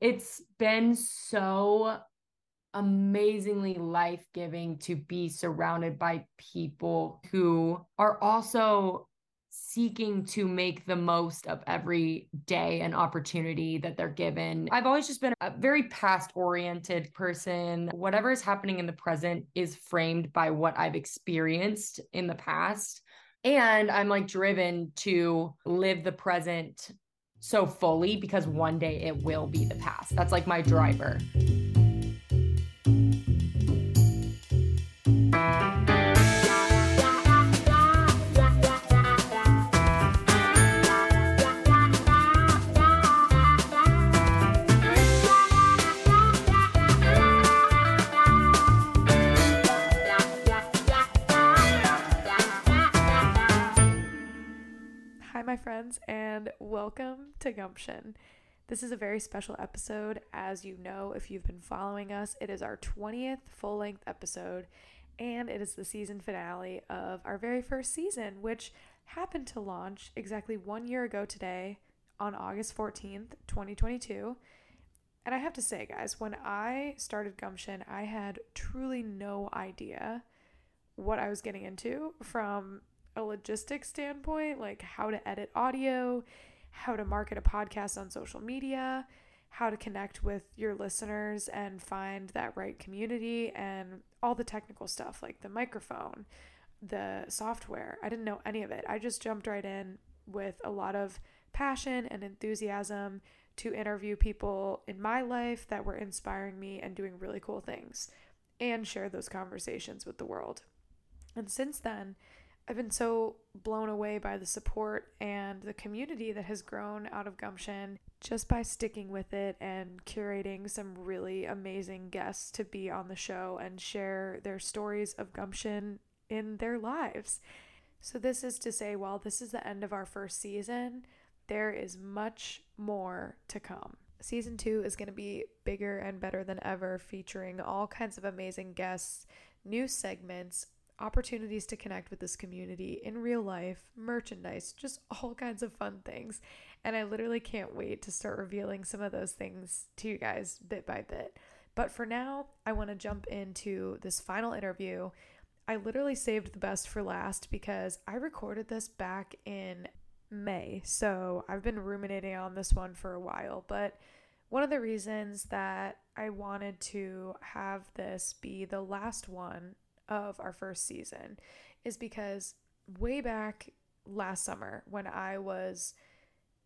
it's been so amazingly life giving to be surrounded by people who are also seeking to make the most of every day and opportunity that they're given. I've always just been a very past oriented person. Whatever is happening in the present is framed by what I've experienced in the past. And I'm like driven to live the present so fully because one day it will be the past. That's like my driver. Welcome to Gumption. This is a very special episode. As you know, if you've been following us, it is our 20th full length episode, and it is the season finale of our very first season, which happened to launch exactly one year ago today on August 14th, 2022. And I have to say, guys, when I started Gumption, I had truly no idea what I was getting into from a logistics standpoint, like how to edit audio, how to market a podcast on social media, how to connect with your listeners and find that right community, and all the technical stuff like the microphone, the software. I didn't know any of it. I just jumped right in with a lot of passion and enthusiasm to interview people in my life that were inspiring me and doing really cool things and share those conversations with the world. And since then, I've been so blown away by the support and the community that has grown out of Gumption just by sticking with it and curating some really amazing guests to be on the show and share their stories of Gumption in their lives. So, this is to say, while this is the end of our first season, there is much more to come. Season two is going to be bigger and better than ever, featuring all kinds of amazing guests, new segments, opportunities to connect with this community in real life, merchandise, just all kinds of fun things. And I literally can't wait to start revealing some of those things to you guys bit by bit. But for now, I want to jump into this final interview. I literally saved the best for last because I recorded this back in May. So I've been ruminating on this one for a while. But one of the reasons that I wanted to have this be the last one of our first season is because way back last summer when I was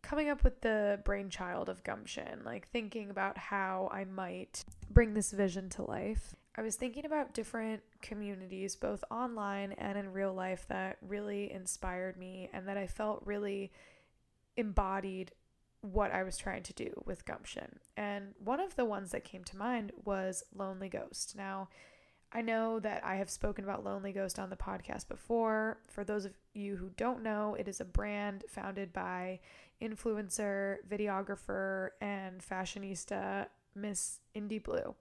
coming up with the brainchild of gumption, like thinking about how I might bring this vision to life. I was thinking about different communities, both online and in real life, that really inspired me and that I felt really embodied what I was trying to do with gumption. And one of the ones that came to mind was Lonely Ghost. Now, I know that I have spoken about Lonely Ghost on the podcast before. For those of you who don't know, it is a brand founded by influencer, videographer, and fashionista Miss Indy Blue.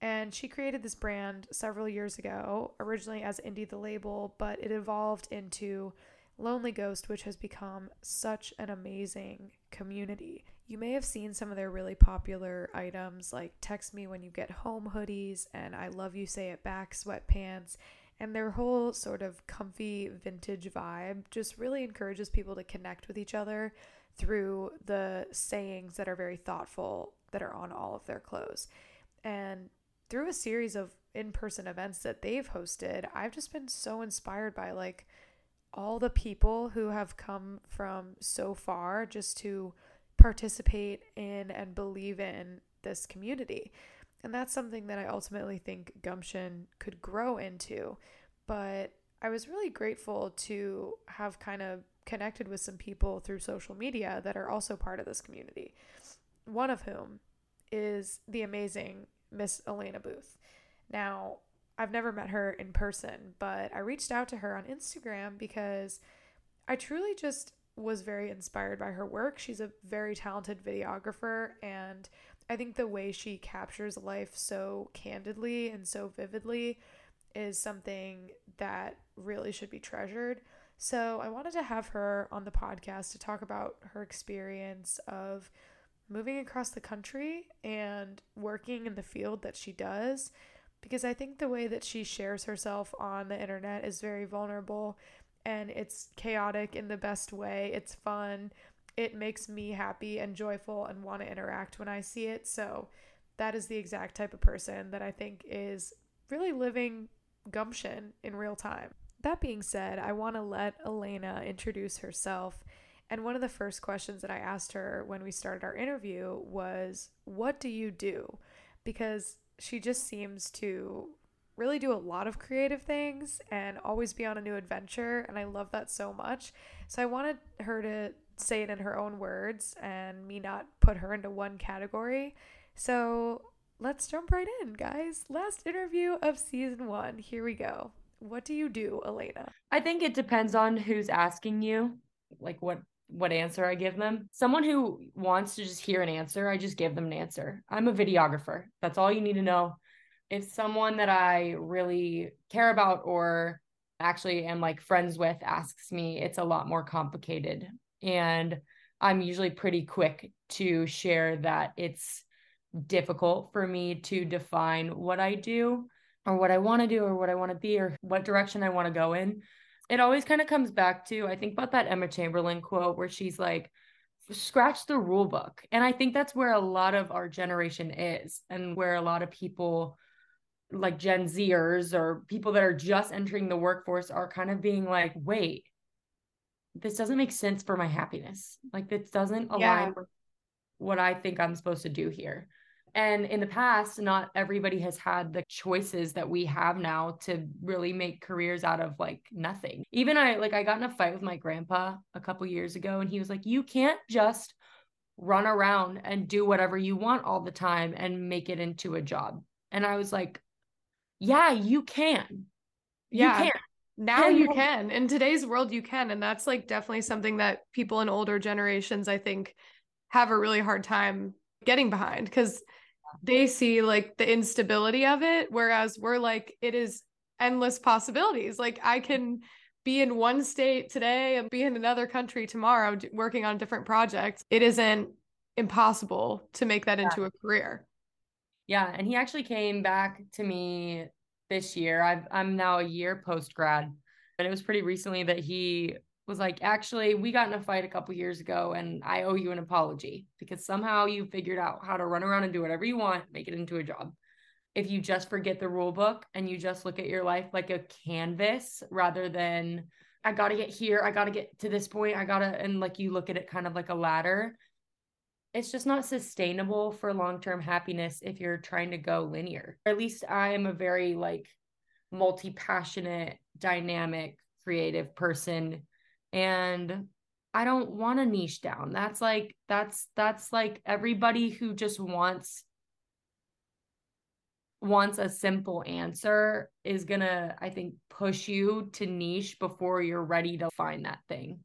And she created this brand several years ago, originally as Indie the Label, but it evolved into Lonely Ghost, which has become such an amazing community. You may have seen some of their really popular items like Text Me When You Get Home hoodies and I Love You Say It Back sweatpants. And their whole sort of comfy vintage vibe just really encourages people to connect with each other through the sayings that are very thoughtful that are on all of their clothes. And through a series of in person events that they've hosted, I've just been so inspired by like all the people who have come from so far just to participate in and believe in this community. And that's something that I ultimately think Gumption could grow into. But I was really grateful to have kind of connected with some people through social media that are also part of this community. One of whom is the amazing Miss Alaina Booth. Now, I've never met her in person, but I reached out to her on Instagram because I truly just was very inspired by her work. She's a very talented videographer, and I think the way she captures life so candidly and so vividly is something that really should be treasured. So, I wanted to have her on the podcast to talk about her experience of moving across the country and working in the field that she does because I think the way that she shares herself on the internet is very vulnerable and it's chaotic in the best way. It's fun. It makes me happy and joyful and want to interact when I see it. So that is the exact type of person that I think is really living gumption in real time. That being said, I want to let Alaina introduce herself. And one of the first questions that I asked her when we started our interview was, What do you do? Because she just seems to really do a lot of creative things and always be on a new adventure. And I love that so much. So I wanted her to say it in her own words and me not put her into one category. So let's jump right in, guys. Last interview of season one. Here we go. What do you do, Alaina? I think it depends on who's asking you, like what what answer I give them. Someone who wants to just hear an answer, I just give them an answer. I'm a videographer. That's all you need to know. If someone that I really care about or actually am like friends with asks me, it's a lot more complicated. And I'm usually pretty quick to share that it's difficult for me to define what I do or what I want to do or what I want to be or what direction I want to go in. It always kind of comes back to I think about that Emma Chamberlain quote where she's like scratch the rule book. And I think that's where a lot of our generation is and where a lot of people like Gen Zers or people that are just entering the workforce are kind of being like, wait, this doesn't make sense for my happiness. Like this doesn't align yeah. with what I think I'm supposed to do here. And in the past, not everybody has had the choices that we have now to really make careers out of like nothing. Even I like I got in a fight with my grandpa a couple years ago and he was like, "You can't just run around and do whatever you want all the time and make it into a job." And I was like, "Yeah, you can." Yeah. You can. Now you can. In today's world you can and that's like definitely something that people in older generations I think have a really hard time getting behind cuz they see like the instability of it whereas we're like it is endless possibilities like i can be in one state today and be in another country tomorrow working on different projects it isn't impossible to make that yeah. into a career yeah and he actually came back to me this year. I've, i'm now a year post grad and it was pretty recently that he was like, actually, we got in a fight a couple years ago and I owe you an apology because somehow you figured out how to run around and do whatever you want, make it into a job. If you just forget the rule book and you just look at your life like a canvas rather than, I got to get here, I got to get to this point, I got to, and like you look at it kind of like a ladder, it's just not sustainable for long term happiness if you're trying to go linear. Or at least I am a very like multi passionate, dynamic, creative person and I don't want to niche down. That's like that's that's like everybody who just wants wants a simple answer is going to I think push you to niche before you're ready to find that thing.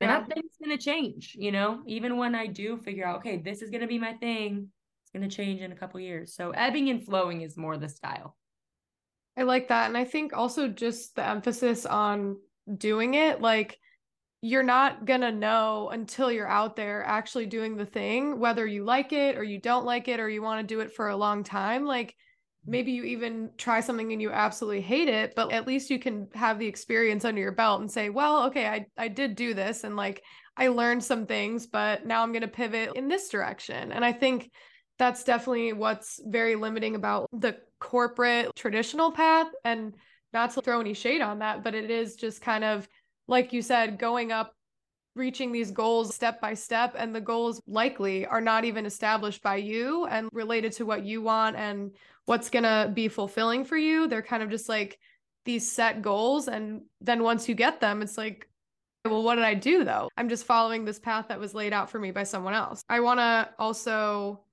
And yeah. that thing's going to change, you know? Even when I do figure out okay, this is going to be my thing, it's going to change in a couple years. So ebbing and flowing is more the style. I like that and I think also just the emphasis on doing it like you're not going to know until you're out there actually doing the thing, whether you like it or you don't like it or you want to do it for a long time. Like. Maybe you even try something and you absolutely hate it, but at least you can have the experience under your belt and say, well, okay, I, I did do this and like I learned some things, but now I'm going to pivot in this direction. And I think that's definitely what's very limiting about the corporate traditional path. And not to throw any shade on that, but it is just kind of like you said, going up, reaching these goals step by step, and the goals likely are not even established by you and related to what you want and what's going to be fulfilling for you. They're kind of just like these set goals. And then once you get them, it's like, well, what did I do though? I'm just following this path that was laid out for me by someone else. I want to also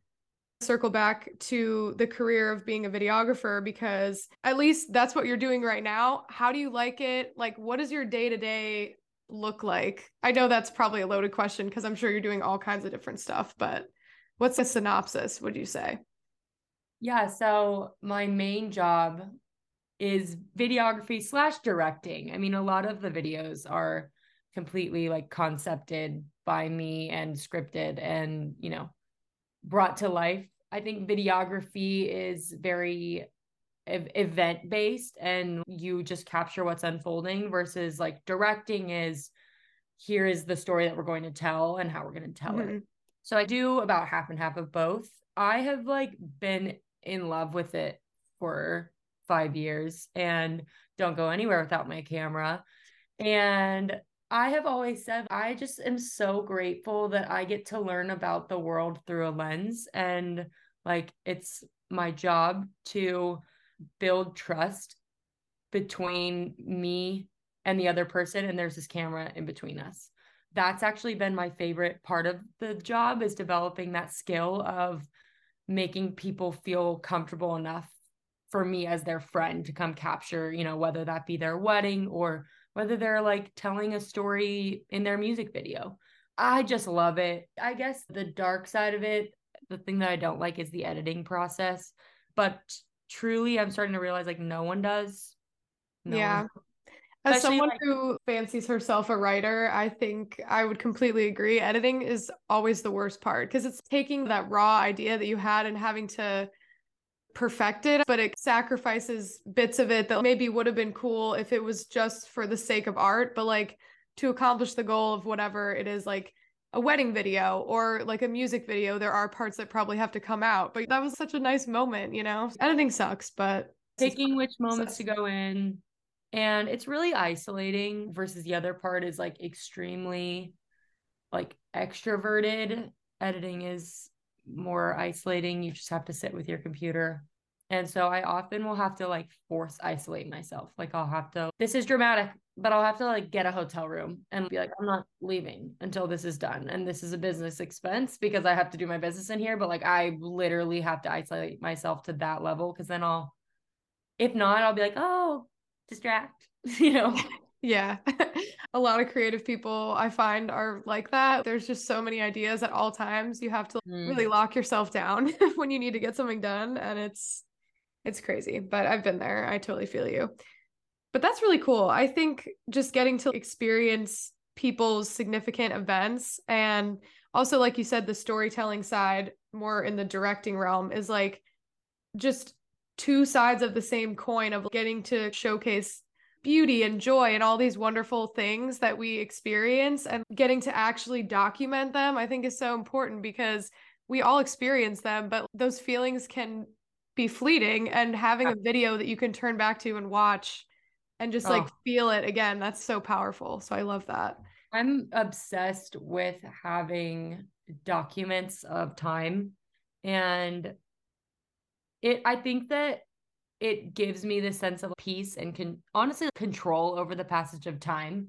circle back to the career of being a videographer because at least that's what you're doing right now. How do you like it? Like, what does your day to day look like? I know that's probably a loaded question because I'm sure you're doing all kinds of different stuff, but what's the synopsis, would you say? Yeah. So, my main job is videography slash directing. I mean, a lot of the videos are completely like concepted by me and scripted and, you know, brought to life. I think videography is very event based and you just capture what's unfolding versus like directing is here is the story that we're going to tell and how we're going to tell mm-hmm. it. So I do about half and half of both. I have like been in love with it for 5 years and don't go anywhere without my camera. And I have always said I just am so grateful that I get to learn about the world through a lens and like it's my job to build trust between me and the other person and there's this camera in between us. That's actually been my favorite part of the job is developing that skill of making people feel comfortable enough for me as their friend to come capture you know whether that be their wedding or whether they're like telling a story in their music video. I just love it. I guess the dark side of it the thing that i don't like is the editing process but truly I'm starting to realize like no one does. No yeah. One. As someone like, who fancies herself a writer, I think I would completely agree. Editing is always the worst part because it's taking that raw idea that you had and having to perfect it, but it sacrifices bits of it that maybe would have been cool if it was just for the sake of art, but like to accomplish the goal of whatever it is like a wedding video or like a music video, there are parts that probably have to come out. But that was such a nice moment, you know? Editing sucks, but taking which moments to go in. And it's really isolating versus the other part is like extremely like extroverted. Editing is more isolating. You just have to sit with your computer. And so I often will have to like force isolate myself. Like I'll have to, this is dramatic but I'll have to like get a hotel room and be like, I'm not leaving until this is done. And this is a business expense because I have to do my business in here. But like, I literally have to isolate myself to that level because then I'll, if not, I'll be like, oh, distract, you know? Yeah. a lot of creative people I find are like that. There's just so many ideas at all times. You have to mm. really lock yourself down when you need to get something done. And it's, it's crazy, but I've been there. I totally feel you. But that's really cool. I think just getting to experience people's significant events and also like you said the storytelling side more in the directing realm is like just two sides of the same coin of getting to showcase beauty and joy and all these wonderful things that we experience and getting to actually document them i think is so important because we all experience them but those feelings can be fleeting and having a video that you can turn back to and watch and just like oh. feel it again. That's so powerful. So I love that. I'm obsessed with having documents of time and it I think that it gives me the sense of peace and can honestly control over the passage of time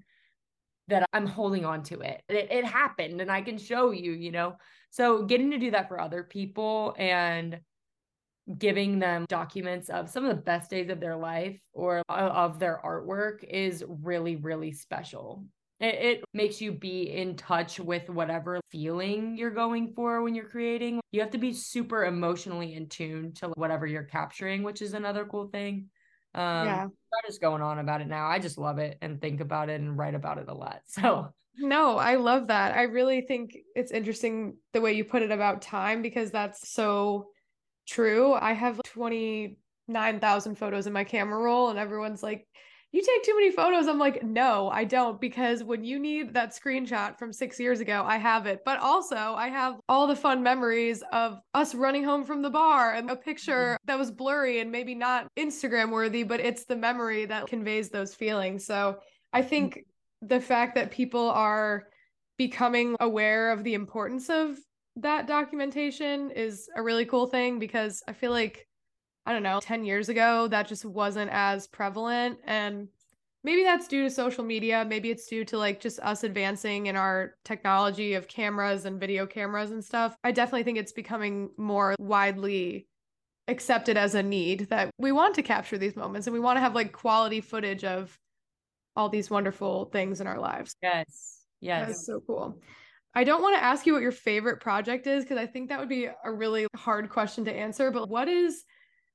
that I'm holding on to it. it. It happened and I can show you, you know. So getting to do that for other people and giving them documents of some of the best days of their life or of their artwork is really, really special. It, it, makes you be in touch with whatever feeling you're going for when you're creating. You have to be super emotionally in tune to whatever you're capturing, which is another cool thing. Um, yeah. I'm just going on about it now. I just love it and think about it and write about it a lot. So, no, I love that. I really think it's interesting the way you put it about time because that's so true. I have 29,000 photos in my camera roll, and everyone's like, you take too many photos. I'm like, no, I don't, because when you need that screenshot from six years ago, I have it. But also, I have all the fun memories of us running home from the bar and a picture mm-hmm. that was blurry and maybe not Instagram worthy, but it's the memory that conveys those feelings. So I think mm-hmm. the fact that people are becoming aware of the importance of that documentation is a really cool thing because I feel like I don't know, 10 years ago that just wasn't as prevalent and maybe that's due to social media, maybe it's due to like just us advancing in our technology of cameras and video cameras and stuff. I definitely think it's becoming more widely accepted as a need that we want to capture these moments and we want to have like quality footage of all these wonderful things in our lives. Yes. Yes. That's so cool. I don't want to ask you what your favorite project is because I think that would be a really hard question to answer. But what is,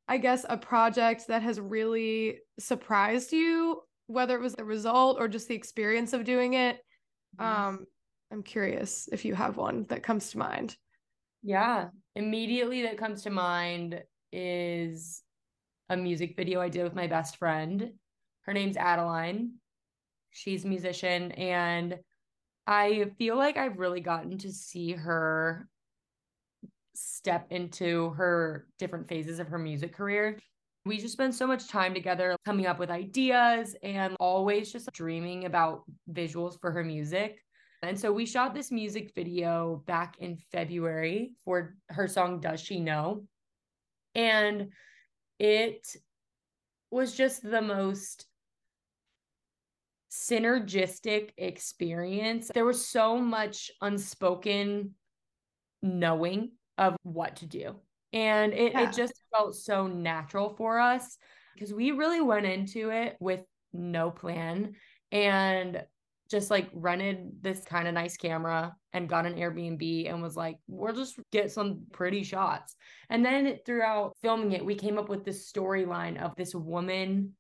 I guess, a project that has really surprised you, whether it was the result or just the experience of doing it? Mm-hmm. Um, I'm curious if you have one that comes to mind. Yeah. Immediately that comes to mind is a music video I did with my best friend. Her name's Adeline. She's a musician and I feel like I've really gotten to see her step into her different phases of her music career. We just spend so much time together coming up with ideas and always just dreaming about visuals for her music. And so we shot this music video back in February for her song Does She Know? And it was just the most synergistic experience. There was so much unspoken knowing of what to do. And it, yeah. it just felt so natural for us because we really went into it with no plan and just like rented this kind of nice camera and got an Airbnb and was like, we'll just get some pretty shots. And then throughout filming it, we came up with this storyline of this woman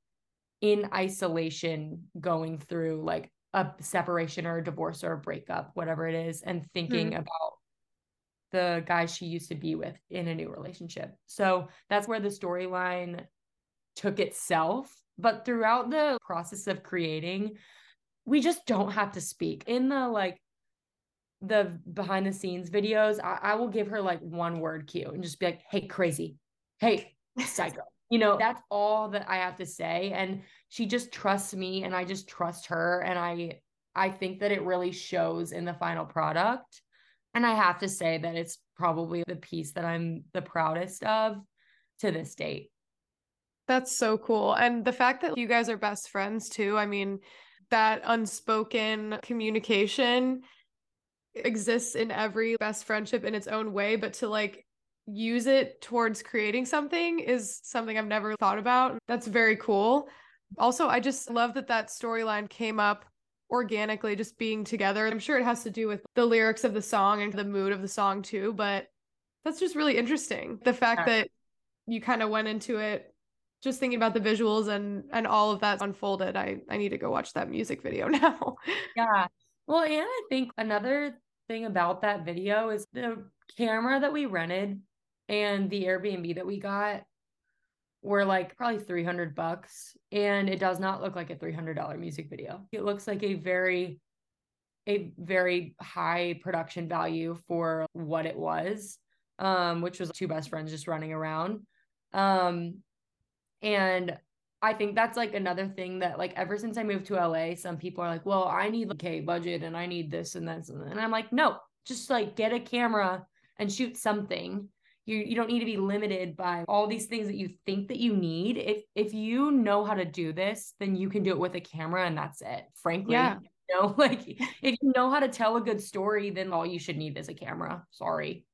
in isolation going through like a separation or a divorce or a breakup, whatever it is, and thinking mm-hmm. about the guy she used to be with in a new relationship. So that's where the storyline took itself. But throughout the process of creating, we just don't have to speak. In the like the behind the scenes videos, I, I will give her like one word cue and just be like, hey, crazy. Hey, psycho. You know, that's all that I have to say. And she just trusts me and I just trust her. And I I think that it really shows in the final product. And I have to say that it's probably the piece that I'm the proudest of to this date. That's so cool. And the fact that you guys are best friends too, I mean, that unspoken communication exists in every best friendship in its own way, but to like use it towards creating something is something I've never thought about. That's very cool. Also, I just love that that storyline came up organically just being together. I'm sure it has to do with the lyrics of the song and the mood of the song too, but that's just really interesting. The fact that you kind of went into it just thinking about the visuals and and all of that unfolded. I I need to go watch that music video now. yeah. Well, and I think another thing about that video is the camera that we rented and the Airbnb that we got were like probably 300 bucks and it does not look like a $300 music video. It looks like a very a very high production value for what it was um which was two best friends just running around um and I think that's like another thing that like ever since I moved to LA, some people are like, well, I need like a budget and I need this and that. and, and I'm like, no, just like get a camera and shoot something you you don't need to be limited by all these things that you think that you need if if you know how to do this then you can do it with a camera and that's it frankly yeah. you know like if you know how to tell a good story then all you should need is a camera sorry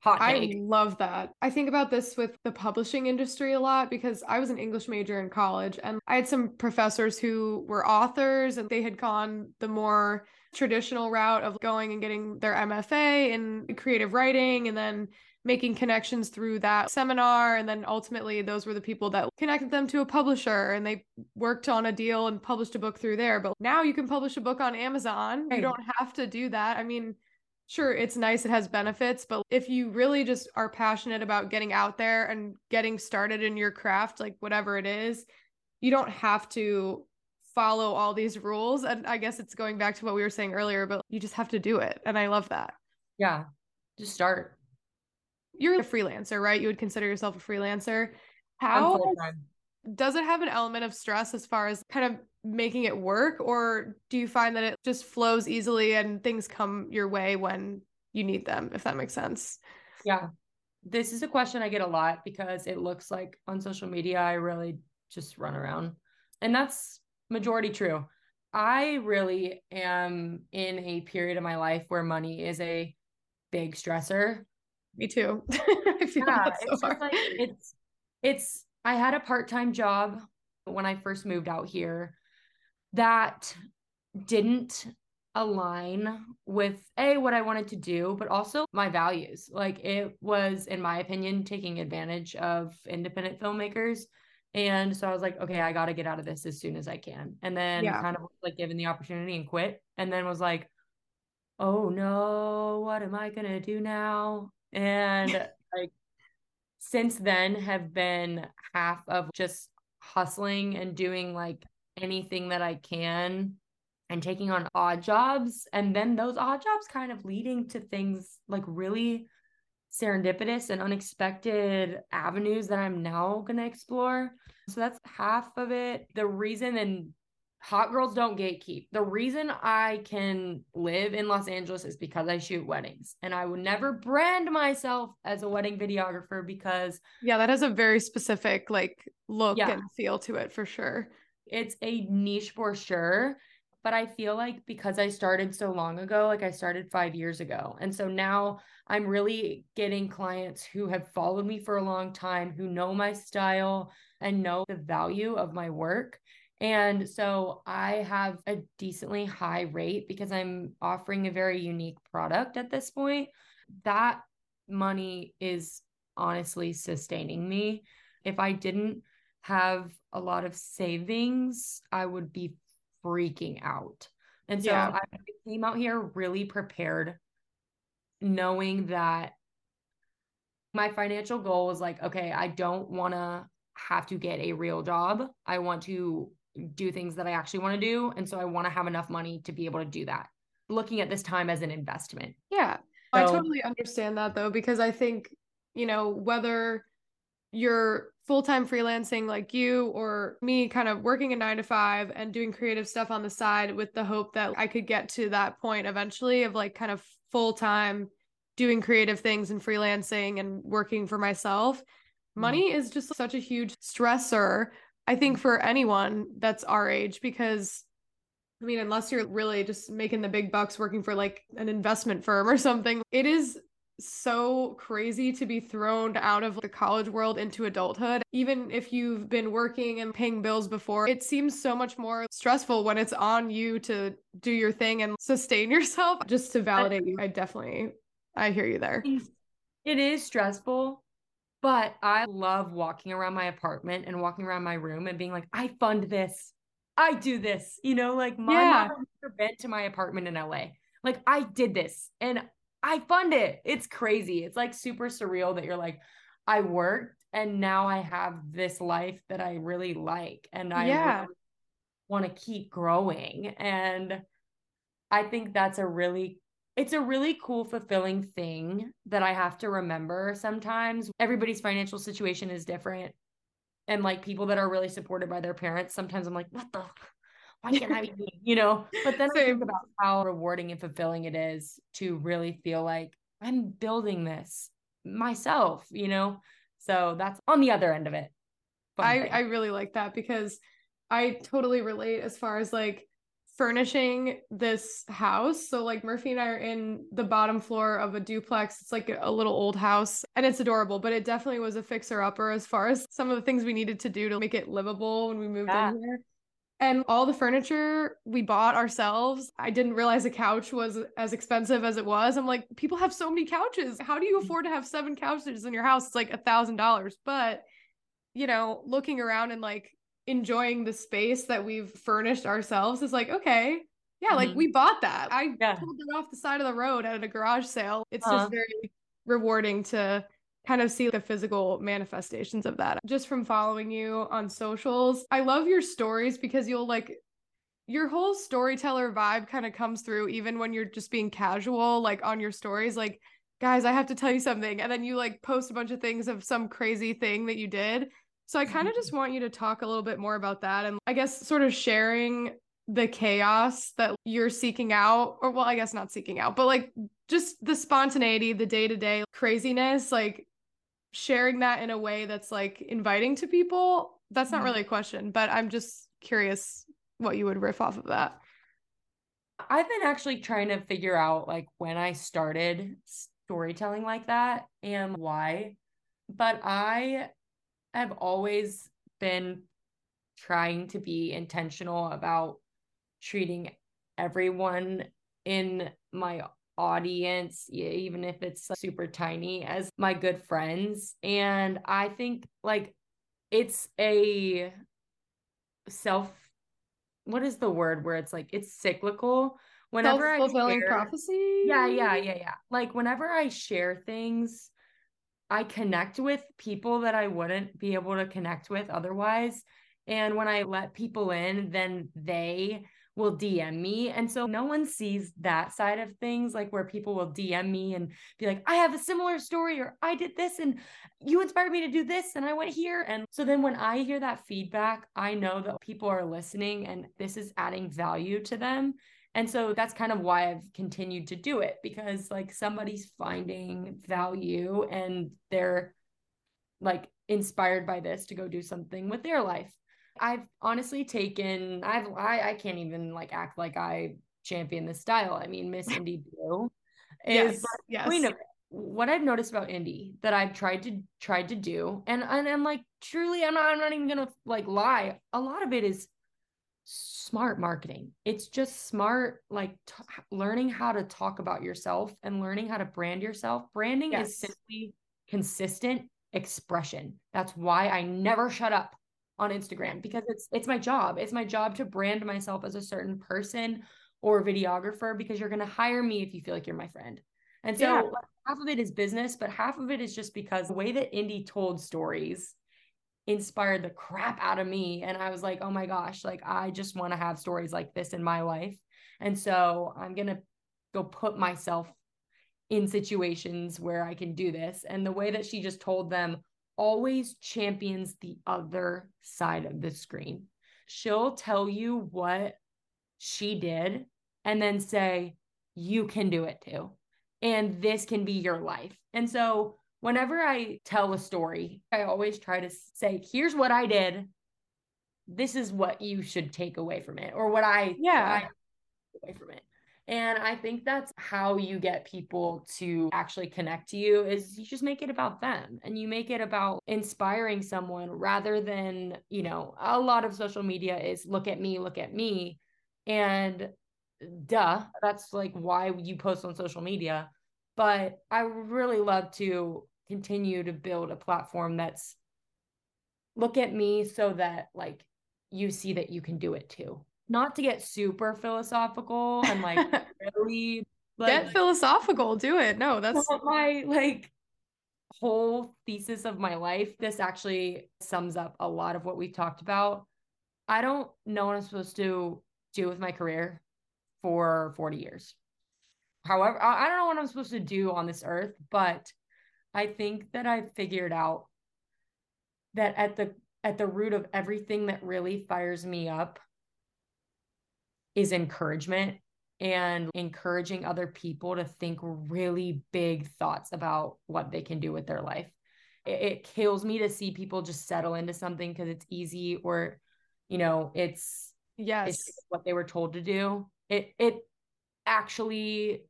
Hot take. I love that. I think about this with the publishing industry a lot because I was an English major in college and I had some professors who were authors and they had gone the more traditional route of going and getting their MFA in creative writing and then making connections through that seminar. And then ultimately, those were the people that connected them to a publisher and they worked on a deal and published a book through there. But now you can publish a book on Amazon. You don't have to do that. I mean, sure, it's nice, it has benefits, but if you really just are passionate about getting out there and getting started in your craft, like whatever it is, you don't have to follow all these rules. And I guess it's going back to what we were saying earlier, but you just have to do it. And I love that. Yeah. Just start you're a freelancer, right? You would consider yourself a freelancer. How does it have an element of stress as far as kind of making it work, or do you find that it just flows easily and things come your way when you need them, if that makes sense? Yeah. This is a question I get a lot because it looks like on social media, I really just run around. And that's majority true. I really am in a period of my life where money is a big stressor. Me too. I feel yeah, that so it's like it's it's I had a part-time job when I first moved out here that didn't align with a what I wanted to do, but also my values. Like it was, in my opinion, taking advantage of independent filmmakers. And so I was like, okay, I got to get out of this as soon as I can. And then yeah. kind of like given the opportunity and quit. And then was like, oh no, what am I going to do now? And like since then have been half of just hustling and doing like anything that I can and taking on odd jobs. And then those odd jobs kind of leading to things like really serendipitous and unexpected avenues that I'm now going to explore. So that's half of it. The reason and hot girls don't gatekeep. The reason I can live in Los Angeles is because I shoot weddings and I would never brand myself as a wedding videographer because yeah, that has a very specific like look yeah. and feel to it for sure. It's a niche for sure, but I feel like because I started so long ago, like I started 5 years ago. And so now I'm really getting clients who have followed me for a long time, who know my style and know the value of my work and so I have a decently high rate because I'm offering a very unique product at this point. That money is honestly sustaining me. If I didn't have a lot of savings, I would be freaking out. And so yeah. I came out here really prepared, knowing that my financial goal was like, okay, I don't want to have to get a real job. I want to do things that I actually want to do. And so I want to have enough money to be able to do that. Looking at this time as an investment. Yeah. So, I totally understand that though, because I think, you know, whether you're full-time freelancing like you or me kind of working a 9 to 5 and doing creative stuff on the side with the hope that I could get to that point eventually of like kind of full-time doing creative things and freelancing and working for myself. Mm-hmm. Money is just such a huge stressor I think for anyone that's our age, because I mean, unless you're really just making the big bucks working for like an investment firm or something, it is so crazy to be thrown out of the college world into adulthood. Even if you've been working and paying bills before, it seems so much more stressful when it's on you to do your thing and sustain yourself. Just to validate you, I definitely I hear you there. It is stressful, but I love walking around my apartment and walking around my room and being like, I fund this. I do this. You know, like my yeah. mom never been to my apartment in LA. Like I did this and I fund it. It's crazy. It's like super surreal that you're like, I worked and now I have this life that I really like and I yeah. really want to keep growing. And I think that's a really it's a really cool, fulfilling thing that I have to remember sometimes. Everybody's financial situation is different. And like people that are really supported by their parents, sometimes I'm like, what the? Why can't I be? You know? But then I think about how rewarding and fulfilling it is to really feel like I'm building this myself, you know? So that's on the other end of it. I, I really like that because I totally relate as far as like furnishing this house. So like Murphy and I are in the bottom floor of a duplex. It's like a little old house and it's adorable, but it definitely was a fixer upper as far as some of the things we needed to do to make it livable when we moved yeah. in here. And all the furniture we bought ourselves. I didn't realize a couch was as expensive as it was. I'm like, people have so many couches. How do you mm. afford to have seven couches in your house? It's like a thousand dollars. But you know, looking around and like enjoying the space that we've furnished ourselves is like, okay, yeah, mm-hmm. like we bought that. I yeah. pulled it off the side of the road at a garage sale. It's uh-huh. just very rewarding to kind of see the physical manifestations of that. Just from following you on socials, I love your stories because you'll like your whole storyteller vibe kind of comes through even when you're just being casual like on your stories like guys, I have to tell you something and then you like post a bunch of things of some crazy thing that you did so I kind of just want you to talk a little bit more about that and I guess sort of sharing the chaos that you're seeking out or well I guess not seeking out but like just the spontaneity, the day-to-day craziness like sharing that in a way that's like inviting to people. That's not mm-hmm. really a question, but I'm just curious what you would riff off of that. I've been actually trying to figure out like when I started storytelling like that and why. But I have always been trying to be intentional about treating everyone in my audience, even if it's super tiny, as my good friends. And I think like it's a self, what is the word where it's like it's cyclical whenever I fulfilling prophecy. Yeah, yeah, yeah, yeah. Like whenever I share things, I connect with people that I wouldn't be able to connect with otherwise. And when I let people in, then they will DM me. And so no one sees that side of things, like where people will DM me and be like, I have a similar story, or I did this, and you inspired me to do this, and I went here. And so then when I hear that feedback, I know that people are listening and this is adding value to them. And so that's kind of why I've continued to do it because like somebody's finding value and they're like inspired by this to go do something with their life. I've honestly taken I've I I can't even like act like I champion this style. I mean, Miss Indy Blue is yes, queen of it. What I've noticed about Indy that I've tried to tried to do, and and I'm like truly, I'm not I'm not even gonna like lie. A lot of it is smart marketing. It's just smart, like t- learning how to talk about yourself and learning how to brand yourself. Branding yes. is simply consistent expression. That's why I never shut up on Instagram because it's it's my job. It's my job to brand myself as a certain person or videographer because you're going to hire me if you feel like you're my friend. And so yeah. half of it is business, but half of it is just because the way that Indy told stories inspired the crap out of me and I was like, "Oh my gosh, like I just want to have stories like this in my life." And so I'm going to go put myself in situations where I can do this. And the way that she just told them always champions the other side of the screen. She'll tell you what she did and then say, you can do it too. And this can be your life. And so, whenever I tell a story, I always try to say, here's what I did. This is what you should take away from it, or what I yeah away from it. And I think that's how you get people to actually connect to you is you just make it about them and you make it about inspiring someone rather than, you know, a lot of social media is look at me, look at me. And duh, that's like why you post on social media. But I really love to continue to build a platform that's look at me so that like you see that you can do it too. Not to get super philosophical and like really like, get philosophical do it. No that's my like whole thesis of my life this actually sums up a lot of what we've talked about. I don't know what i'm supposed to do with my career for 40 years however i don't know what i'm supposed to do on this earth but i think that i've figured out that at the at the root of everything that really fires me up is encouragement and encouraging other people to think really big thoughts about what they can do with their life. It, it kills me to see people just settle into something because it's easy or, you know, it's yes it's what they were told to do. It it actually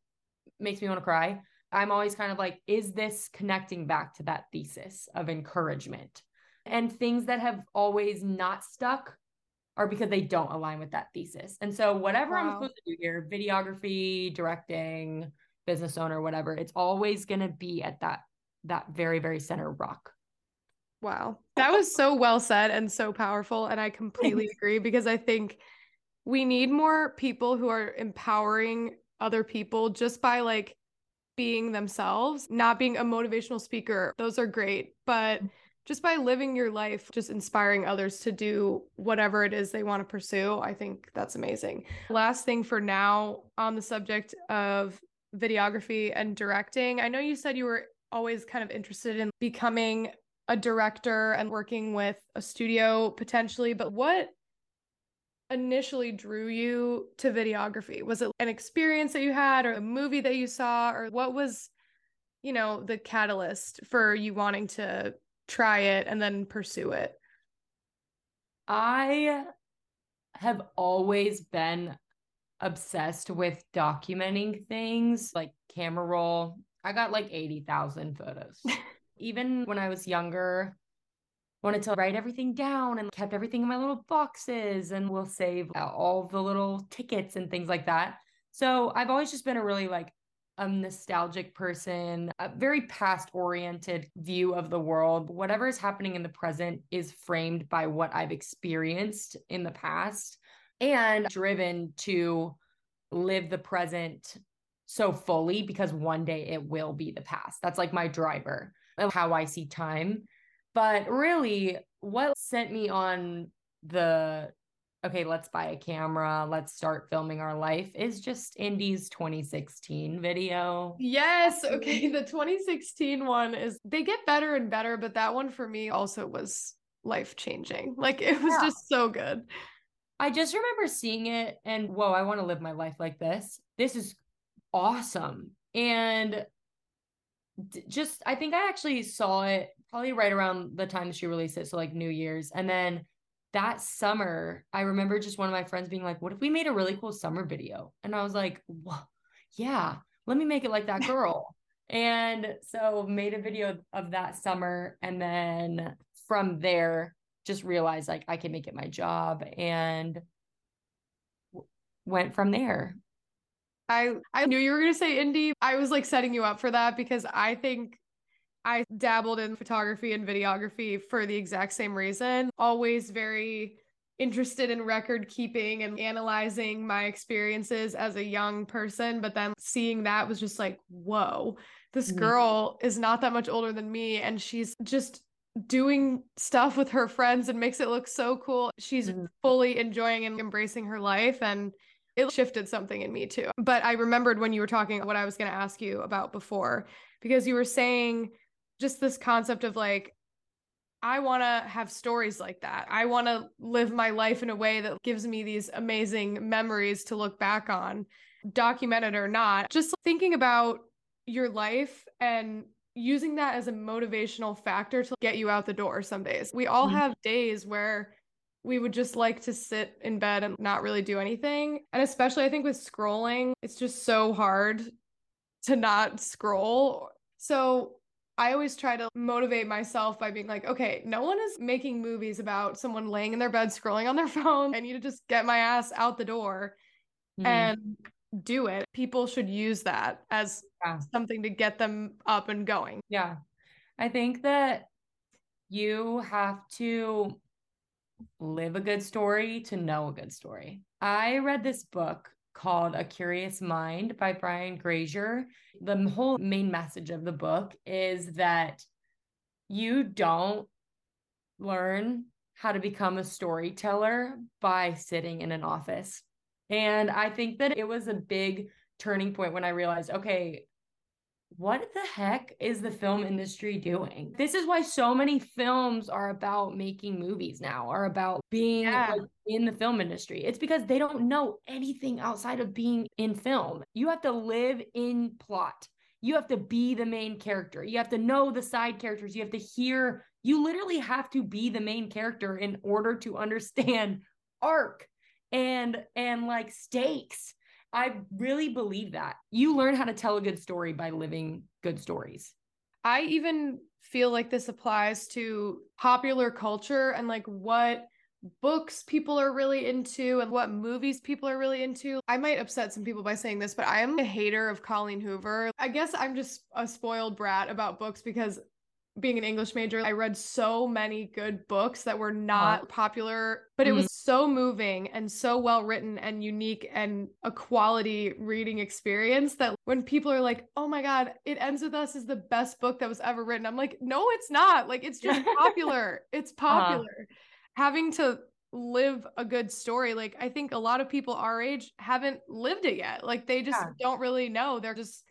makes me want to cry. I'm always kind of like, is this connecting back to that thesis of encouragement? And things that have always not stuck are because they don't align with that thesis. And so whatever wow. I'm supposed to do here, videography, directing, business owner, whatever, it's always going to be at that that very very center rock. Wow. That was so well said and so powerful and I completely agree because I think we need more people who are empowering other people just by like being themselves, not being a motivational speaker. Those are great, but mm-hmm. just by living your life, just inspiring others to do whatever it is they want to pursue. I think that's amazing. Last thing for now on the subject of videography and directing. I know you said you were always kind of interested in becoming a director and working with a studio potentially, but what initially drew you to videography? Was it an experience that you had or a movie that you saw or what was you know the catalyst for you wanting to try it and then pursue it? I have always been obsessed with documenting things like camera roll. I got like 80,000 photos. Even when I was younger, wanted to write everything down and kept everything in my little boxes and will save uh, all the little tickets and things like that. So I've always just been a really like a nostalgic person, a very past oriented view of the world. Whatever is happening in the present is framed by what I've experienced in the past and driven to live the present so fully because one day it will be the past. That's like my driver of how I see time. But really, what sent me on the okay, let's buy a camera, let's start filming our life is just Indy's 2016 video. Yes. Okay. The 2016 one is, they get better and better, but that one for me also was life changing. Like it was yeah. just so good. I just remember seeing it and whoa, I want to live my life like this. This is awesome. And just, I think I actually saw it probably right around the time she released it. So, like New Year's. And then that summer, I remember just one of my friends being like, What if we made a really cool summer video? And I was like, Yeah, let me make it like that girl. and so, made a video of that summer. And then from there, just realized like I can make it my job and w- went from there. I I knew you were going to say Indy. I was like setting you up for that because I think I dabbled in photography and videography for the exact same reason. Always very interested in record keeping and analyzing my experiences as a young person. But then seeing that was just like, whoa, this mm-hmm. girl is not that much older than me. And she's just doing stuff with her friends and makes it look so cool. She's mm-hmm. fully enjoying and embracing her life. And it shifted something in me too. But I remembered when you were talking what I was going to ask you about before, because you were saying just this concept of like, I want to have stories like that. I want to live my life in a way that gives me these amazing memories to look back on, documented or not. Just thinking about your life and using that as a motivational factor to get you out the door some days. We all mm-hmm. have days where we would just like to sit in bed and not really do anything. And especially, I think with scrolling, it's just so hard to not scroll. So, I always try to motivate myself by being like, okay, no one is making movies about someone laying in their bed scrolling on their phone. I need to just get my ass out the door mm-hmm. and do it. People should use that as yeah. something to get them up and going. Yeah. I think that you have to live a good story to know a good story. I read this book called A Curious Mind by Brian Grazer. The whole main message of the book is that you don't learn how to become a storyteller by sitting in an office. And I think that it was a big turning point when I realized, okay, what the heck is the film industry doing? This is why so many films are about making movies now, are about being yeah. like, in the film industry. It's because they don't know anything outside of being in film. You have to live in plot. You have to be the main character. You have to know the side characters. You have to hear, you literally have to be the main character in order to understand arc and and like stakes I really believe that. You learn how to tell a good story by living good stories. I even feel like this applies to popular culture and like what books people are really into and what movies people are really into. I might upset some people by saying this, but I am a hater of Colleen Hoover. I guess I'm just a spoiled brat about books because being an English major, I read so many good books that were not uh, popular, but mm-hmm. it was so moving and so well written and unique and a quality reading experience that when people are like, oh my God, It Ends With Us is the best book that was ever written. I'm like, no, it's not. Like, it's just popular. it's uh-huh. popular. Uh, Having to live a good story. Like, I think a lot of people our age haven't lived it yet. Like, they just yeah. don't really know. They're just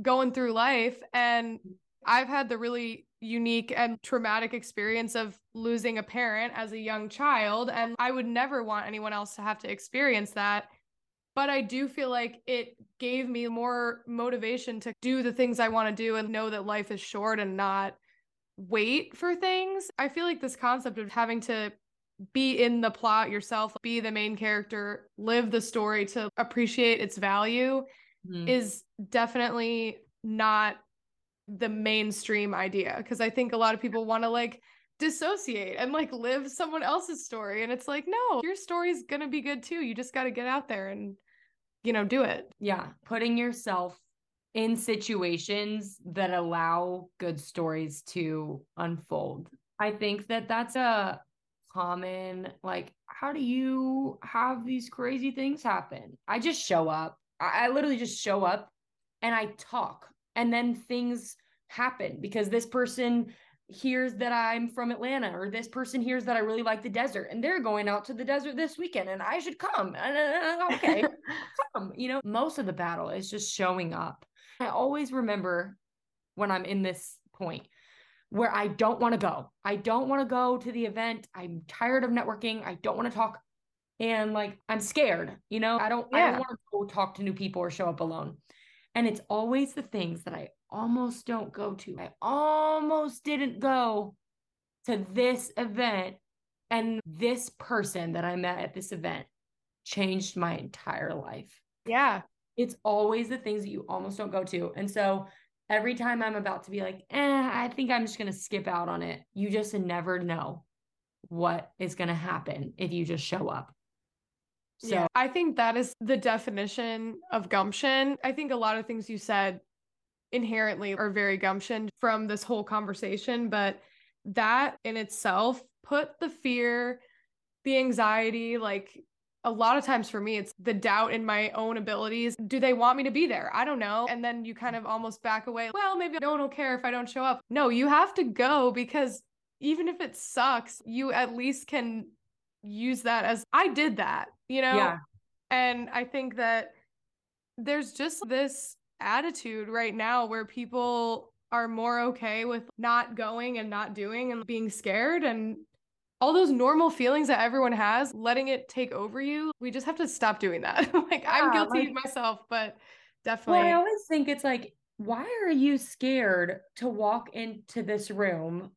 going through life. And I've had the really unique and traumatic experience of losing a parent as a young child. And I would never want anyone else to have to experience that. But I do feel like it gave me more motivation to do the things I want to do and know that life is short and not wait for things. I feel like this concept of having to be in the plot yourself, be the main character, live the story to appreciate its value mm. is definitely not the mainstream idea because I think a lot of people want to like dissociate and like live someone else's story and it's like no your story's going to be good too. You just got to get out there and you know do it. Yeah putting yourself in situations that allow good stories to unfold. I think that that's a common like how do you have these crazy things happen? I just show up. I, I literally just show up and i talk and then things happen because this person hears that i'm from atlanta or this person hears that i really like the desert and they're going out to the desert this weekend and i should come okay come you know most of the battle is just showing up i always remember when i'm in this point where I don't want to go. I don't want to go to the event. I'm tired of networking. I don't want to talk. And like I'm scared, you know, I don't yeah. I don't want to go talk to new people or show up alone. And it's always the things that I almost don't go to. I almost didn't go to this event. And this person that I met at this event changed my entire life. Yeah. It's always the things that you almost don't go to. And so every time I'm about to be like, eh, I think I'm just going to skip out on it, you just never know what is going to happen if you just show up. So yeah, I think that is the definition of gumption. I think a lot of things you said inherently are very gumption from this whole conversation, but that in itself put the fear, the anxiety, like a lot of times for me, it's the doubt in my own abilities. Do they want me to be there? I don't know. And then you kind of almost back away. Well, maybe no one will care if I don't show up. No, you have to go because even if it sucks, you at least can use that as I did that, you know? Yeah. And I think that there's just this attitude right now where people are more okay with not going and not doing and being scared and all those normal feelings that everyone has, letting it take over you, we just have to stop doing that. like yeah, I'm guilty like, myself, but definitely. Well, I always think it's like, why are you scared to walk into this room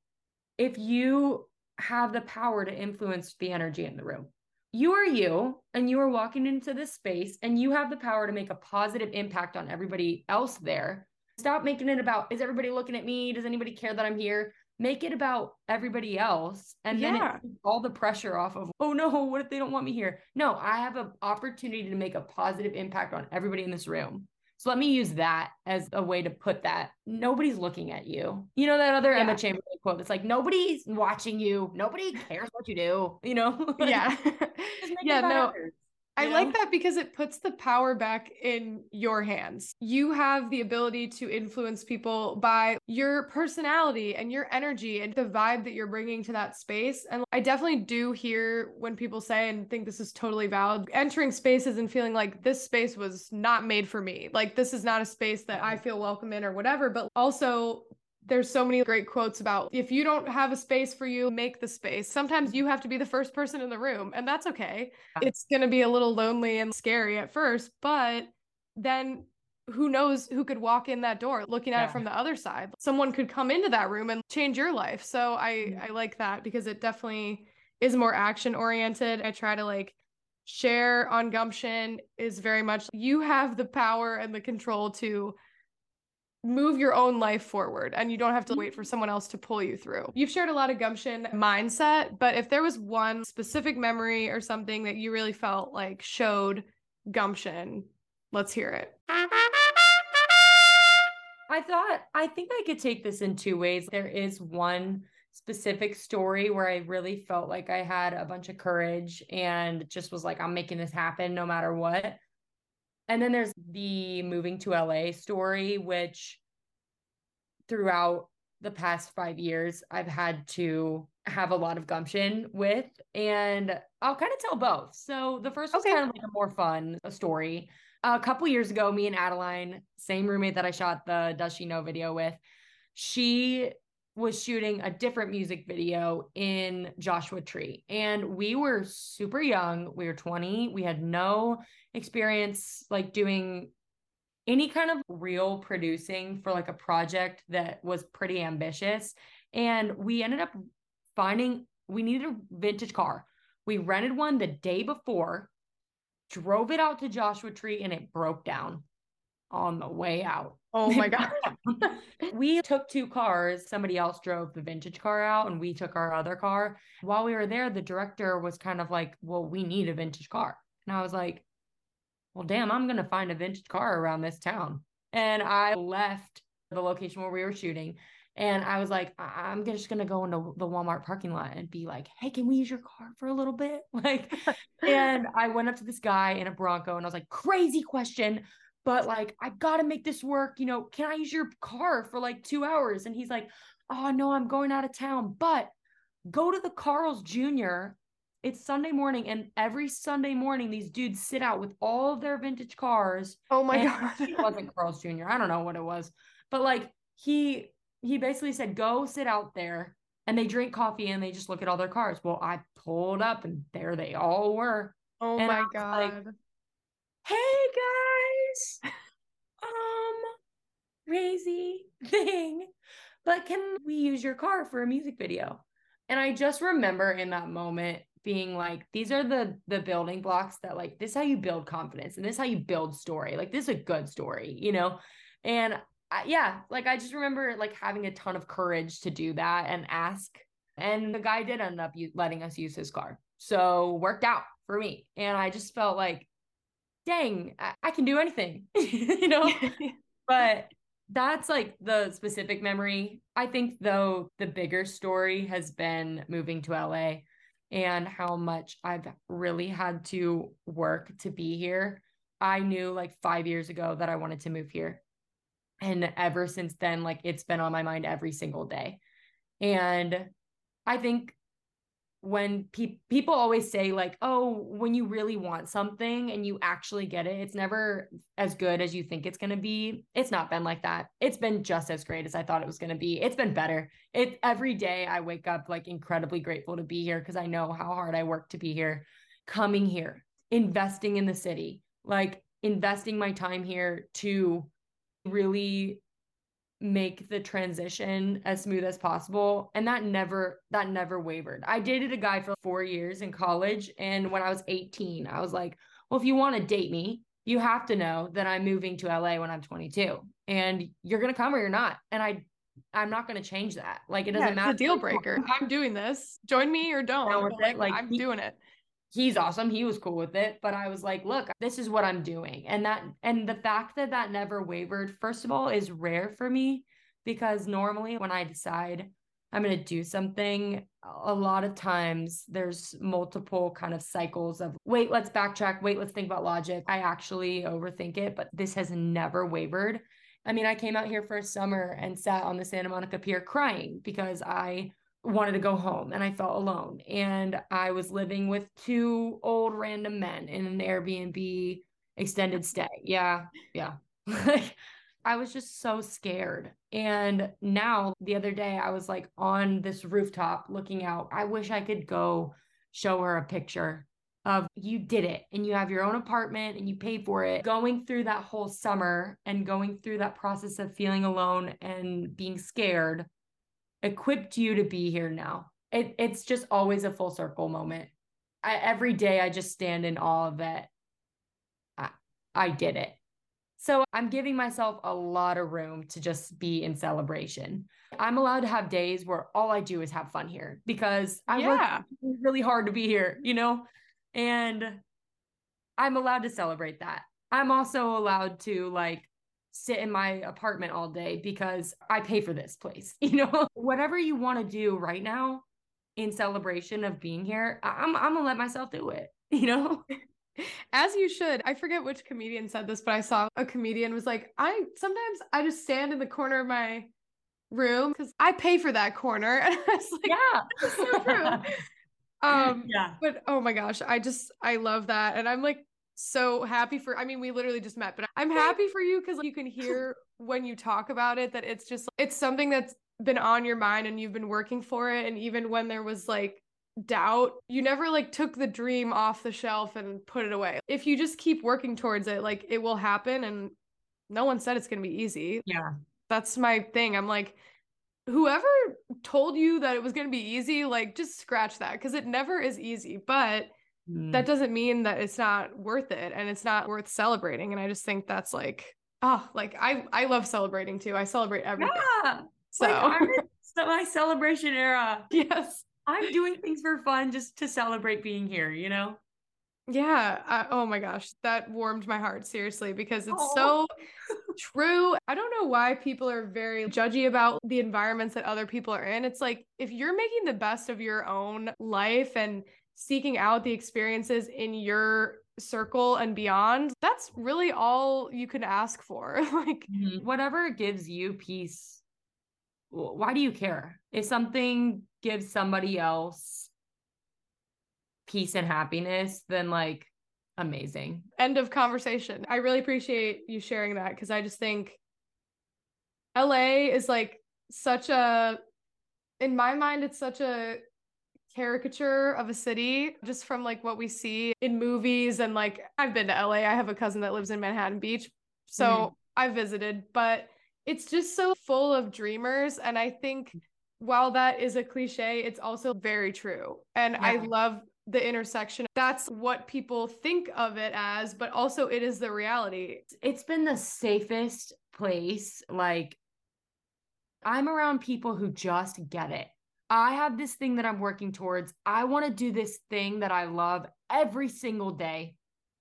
if you have the power to influence the energy in the room? You are you, and you are walking into this space, and you have the power to make a positive impact on everybody else there. Stop making it about, is everybody looking at me? Does anybody care that I'm here? make it about everybody else and yeah. then all the pressure off of oh no what if they don't want me here no i have an opportunity to make a positive impact on everybody in this room so let me use that as a way to put that. Nobody's looking at you. You know that other yeah. emma chamberlain quote? It's like nobody's watching you. Nobody cares what you do you know? Yeah. yeah no. others. I know? like that because it puts the power back in your hands. You have the ability to influence people by your personality and your energy and the vibe that you're bringing to that space. And I definitely do hear when people say and think this is totally valid entering spaces and feeling like this space was not made for me. Like this is not a space that I mm-hmm. feel welcome in or whatever, but also there's so many great quotes about if you don't have a space for you, make the space. Sometimes you have to be the first person in the room, and that's okay. It's going to be a little lonely and scary at first, but then who knows who could walk in that door looking at yeah. it from the other side someone could come into that room and change your life so i mm-hmm. i like that because it definitely is more action oriented i try to like share on gumption is very much you have the power and the control to move your own life forward and you don't have to mm-hmm. wait for someone else to pull you through. You've shared a lot of gumption mindset, but if there was one specific memory or something that you really felt like showed gumption, let's hear it. I thought, I think I could take this in two ways. There is one specific story where I really felt like I had a bunch of courage and just was like, I'm making this happen no matter what. And then there's the moving to LA story, which throughout the past five years, I've had to have a lot of gumption with. And I'll kind of tell both. So the first was okay. kind of like a more fun story. A couple years ago, me and Adeline, same roommate that I shot the Does She Know video with, she was shooting a different music video in Joshua Tree. And we were super young. We were 20. We had no experience like doing any kind of real producing for like a project that was pretty ambitious. And we ended up finding we needed a vintage car. We rented one the day before, drove it out to Joshua Tree, and it broke down on the way out. Oh my God. we took two cars. Somebody else drove the vintage car out, and we took our other car. While we were there, the director was kind of like, Well, we need a vintage car. And I was like, Well, damn, I'm going to find a vintage car around this town. And I left the location where we were shooting And I was like, I- I'm just gonna go into the Walmart parking lot and be like, hey, can we use your car for a little bit? Like, and I went up to this guy in a Bronco and I was like, crazy question, but like, I gotta make this work. You know, can I use your car for like two hours? And he's like, oh no, I'm going out of town, but go to the Carl's Jr. It's Sunday morning, and every Sunday morning, these dudes sit out with all of their vintage cars. Oh my god. it wasn't Carl's Jr. I don't know what it was, but like he he basically said, "Go sit out there," and they drink coffee and they just look at all their cars. Well, I pulled up, and there they all were. oh and my was like, god. Hey guys, um, crazy thing, but can we use your car for a music video? And I just remember in that moment being like, these are the the building blocks that like this is how you build confidence and this is how you build story. Like this is a good story, you know? And I, yeah, like I just remember like having a ton of courage to do that and ask. And the guy did end up letting us use his car. So worked out for me. And I just felt like, dang, I, I can do anything, you know? but that's like the specific memory. I think though the bigger story has been moving to LA and how much I've really had to work to be here. I knew like 5 years ago that I wanted to move here. And ever since then like it's been on my mind every single day. And I think when pe- people always say like oh when you really want something and you actually get it it's never as good as you think it's going to be. It's not been like that. It's been just as great as i thought it was going to be. It's been better. It every day i wake up like incredibly grateful to be here because i know how hard i work to be here. Coming here investing in the city like investing my time here to really make the transition as smooth as possible and that never that never wavered i dated a guy for four years in college and when i was 18 i was like well if you want to date me you have to know that i'm moving to la when i'm 22 and you're gonna come or you're not and i i'm not gonna change that like it doesn't Yeah, it's matter a deal breaker. I'm doing this. Join me or don't. But, it, like, I'm doing it. He's awesome he was cool with it but i was like look this is what i'm doing. And that and the fact that that never wavered first of all is rare for me because normally when i decide i'm going to do something a lot of times there's multiple kind of cycles of wait let's backtrack. Wait let's think about logic. I actually overthink it but this has never wavered. I mean i came out here for a summer and sat on the santa monica pier crying because i wanted to go home and I felt alone. And I was living with two old random men in an Airbnb extended stay. Yeah. Yeah. Like I was just so scared. And now the other day I was like on this rooftop looking out. I wish I could go show her a picture of you did it and you have your own apartment and you paid for it. Going through that whole summer and going through that process of feeling alone and being scared equipped you to be here now. It, it's just always a full circle moment. I, every day I just stand in awe that I, I did it. So I'm giving myself a lot of room to just be in celebration. I'm allowed to have days where all I do is have fun here because I Yeah. work really hard to be here, you know? And I'm allowed to celebrate that. I'm also allowed to like sit in my apartment all day because I pay for this place. You know, whatever you want to do right now in celebration of being here, I- I'm I'm gonna let myself do it. You know, As you should. I forget which comedian said this, but I saw a comedian was like, I sometimes I just stand in the corner of my room because I pay for that corner. And I was like, yeah, that's so true. Um, yeah, but oh my gosh, I just I love that. And I'm like so happy for I mean, we literally just met, but I'm happy for you because you can hear when you talk about it that it's just it's something that's been on your mind and you've been working for it. And even when there was like doubt, you never like took the dream off the shelf and put it away. If you just keep working towards it, like it will happen. And no one said it's gonna be easy. yeah. That's my thing. I'm like, whoever told you that it was going to be easy, like just scratch that because it never is easy. But Mm. that doesn't mean that it's not worth it and it's not worth celebrating. And I just think that's like, oh, like I I love celebrating too. I celebrate everything. yeah. So Like I'm in my celebration era. yes. I'm doing things for fun just to celebrate being here. You know. Yeah. I, oh my gosh, that warmed my heart seriously because it's Aw. so true. I don't know why people are very judgy about the environments that other people are in. It's like if you're making the best of your own life and seeking out the experiences in your circle and beyond, that's really all you can ask for. like mm-hmm. whatever gives you peace. Why do you care? If something gives somebody else peace and happiness, then like amazing. End of conversation. I really appreciate you sharing that because I just think LA is like such a, in my mind, it's such a caricature of a city just from like what we see in movies and like I've been to LA. I have a cousin that lives in Manhattan Beach. So mm. I visited, but it's just so full of dreamers and I think while that is a cliche, it's also very true. And yeah. I love the intersection. That's what people think of it as, but also it is the reality. It's been the safest place. Like, I'm around people who just get it. I have this thing that I'm working towards. I want to do this thing that I love every single day.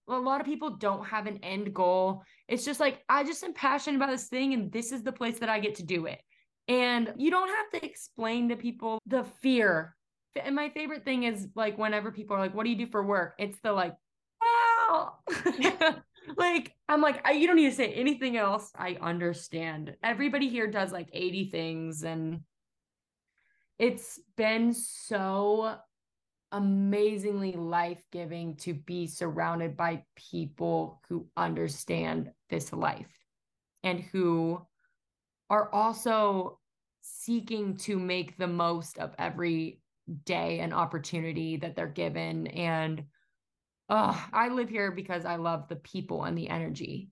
A lot of people don't have an end goal. It's just like, I just am passionate about this thing, and this is the place that I get to do it. And you don't have to explain to people the fear and my favorite thing is like whenever people are like, "What do you do for work?" It's the like, "Wow." like I'm like, I, you don't need to say anything else. I understand. Everybody here does like 80 things and it's been so amazingly life-giving to be surrounded by people who understand this life and who are also seeking to make the most of every day and opportunity that they're given. And oh, I live here because I love the people and the energy.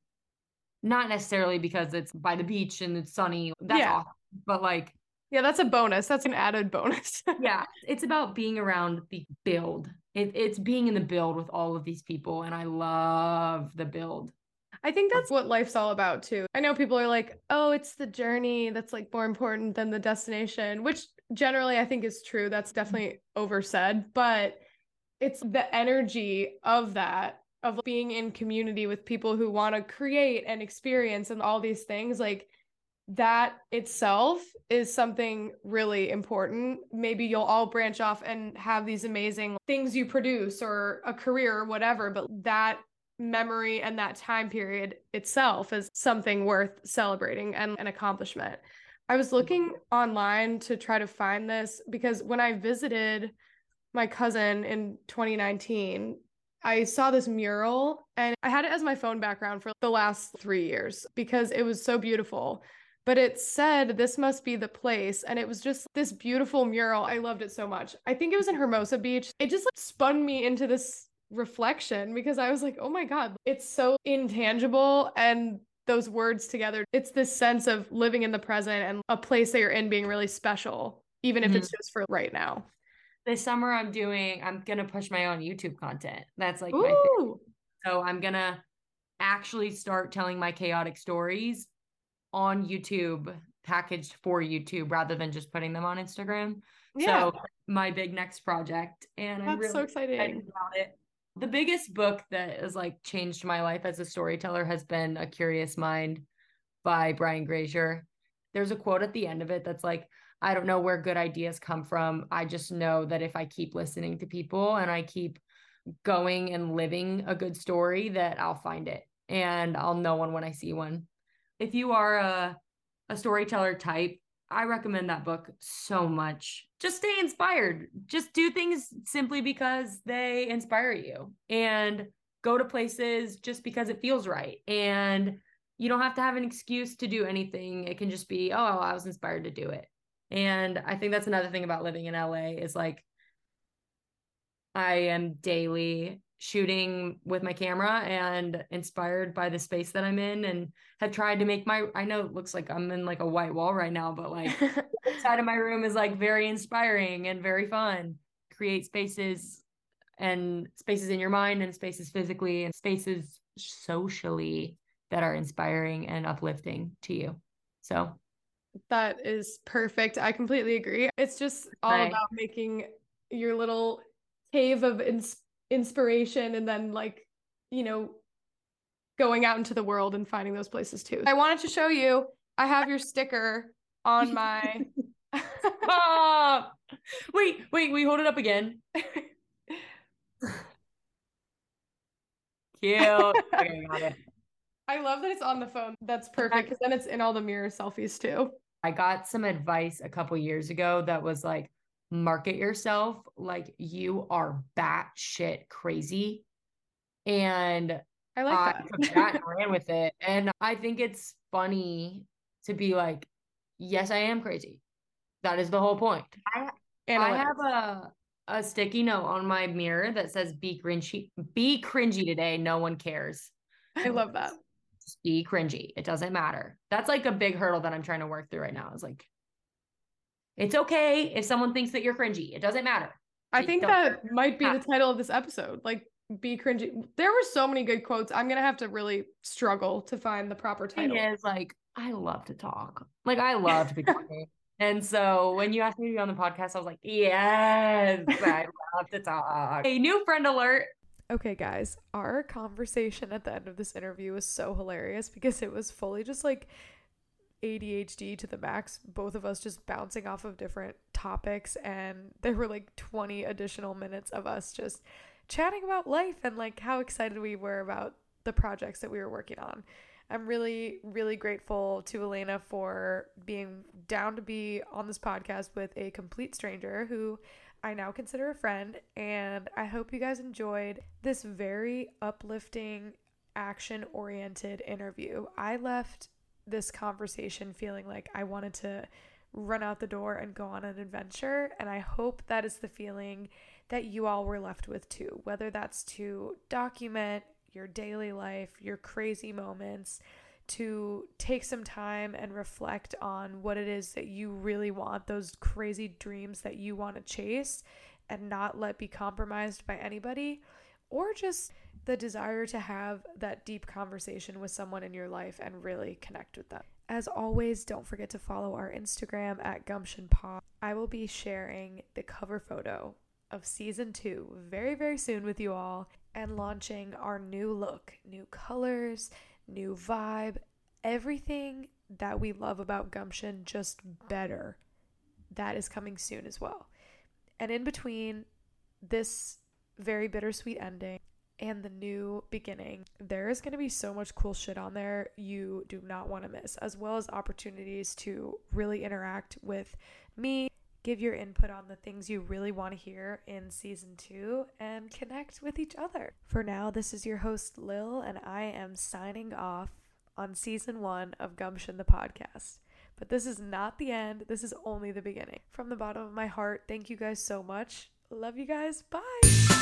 Not necessarily because it's by the beach and it's sunny. That's yeah. awesome. But like yeah, that's a bonus. That's an added bonus. yeah. It's about being around the build. It, it's being in the build with all of these people. And I love the build. I think that's what life's all about too. I know people are like, oh, it's the journey that's like more important than the destination, which generally I think is true. That's definitely oversaid, but it's the energy of that, of being in community with people who want to create and experience and all these things. Like that itself is something really important. Maybe you'll all branch off and have these amazing things you produce or a career or whatever, but that memory and that time period itself is something worth celebrating and an accomplishment. I was looking online to try to find this because when I visited my cousin in 2019, I saw this mural and I had it as my phone background for the last three years because it was so beautiful. But it said, This must be the place. And it was just this beautiful mural. I loved it so much. I think it was in Hermosa Beach. It just like spun me into this reflection because I was like, oh my God, it's so intangible. And those words together, it's this sense of living in the present and a place that you're in being really special, even if mm-hmm. it's just for right now. This summer, I'm doing, I'm going to push my own YouTube content. That's like Ooh. my thing. So I'm going to actually start telling my chaotic stories on YouTube, packaged for YouTube rather than just putting them on Instagram. Yeah. So my big next project. And That's I'm really so excited about it the biggest book that has like changed my life as a storyteller has been A Curious Mind by Brian Grazer. There's a quote at the end of it that's like, I don't know where good ideas come from. I just know that if I keep listening to people and I keep going and living a good story, that I'll find it and I'll know one when I see one. If you are a, a storyteller type, I recommend that book so much. Just stay inspired. Just do things simply because they inspire you and go to places just because it feels right. And you don't have to have an excuse to do anything. It can just be, oh, I was inspired to do it. And I think that's another thing about living in LA is like I am daily shooting with my camera and inspired by the space that I'm in and have tried to make my I know it looks like I'm in like a white wall right now, but like side of my room is like very inspiring and very fun. Create spaces and spaces in your mind and spaces physically and spaces socially that are inspiring and uplifting to you. So that is perfect. I completely agree. It's just all right. about making your little cave of inspiration inspiration and then like you know going out into the world and finding those places too. I wanted to show you. I have your sticker on my. Ah! wait, wait, we hold it up again. Cute. Okay, got it. I love that it's on the phone. That's perfect because then it's in all the mirror selfies too. I got some advice a couple years ago that was like, market yourself like you are batshit crazy. And I like that. that and ran with it. And I think it's funny to be like, yes, I am crazy. That is the whole point. I, And I have a a sticky note on my mirror that says be cringy, be cringy today. No one cares. I love that. Just be cringy. It doesn't matter. That's like a big hurdle that I'm trying to work through right now. Is like, it's okay if someone thinks that you're cringy. It doesn't matter. I think that might be the title of this episode. Like, be cringy. There were so many good quotes. I'm gonna have to really struggle to find the proper thing title. is like I love to talk. Like I love to be talking. And so when you asked me to be on the podcast, I was like, yes, I love to talk. A new friend alert. Okay, guys, our conversation at the end of this interview was so hilarious because it was fully just like ADHD to the max, both of us just bouncing off of different topics. And there were like 20 additional minutes of us just chatting about life and like how excited we were about the projects that we were working on. I'm really, really grateful to Alaina for being down to be on this podcast with a complete stranger who I now consider a friend. And I hope you guys enjoyed this very uplifting, action oriented interview. I left this conversation feeling like I wanted to run out the door and go on an adventure. And I hope that is the feeling that you all were left with too, whether that's to document your daily life, your crazy moments, to take some time and reflect on what it is that you really want, those crazy dreams that you want to chase and not let be compromised by anybody, or just the desire to have that deep conversation with someone in your life and really connect with them. As always, don't forget to follow our Instagram at GumptionPod. I will be sharing the cover photo of season two very, very soon with you all and launching our new look, new colors, new vibe, everything that we love about Gumption, just better. That is coming soon as well. And in between this very bittersweet ending and the new beginning, there is going to be so much cool shit on there you do not want to miss, as well as opportunities to really interact with me give your input on the things you really want to hear in season two, and connect with each other. For now, this is your host, Lil, and I am signing off on season one of Gumption the podcast. But this is not the end, this is only the beginning. From the bottom of my heart, thank you guys so much. Love you guys. Bye.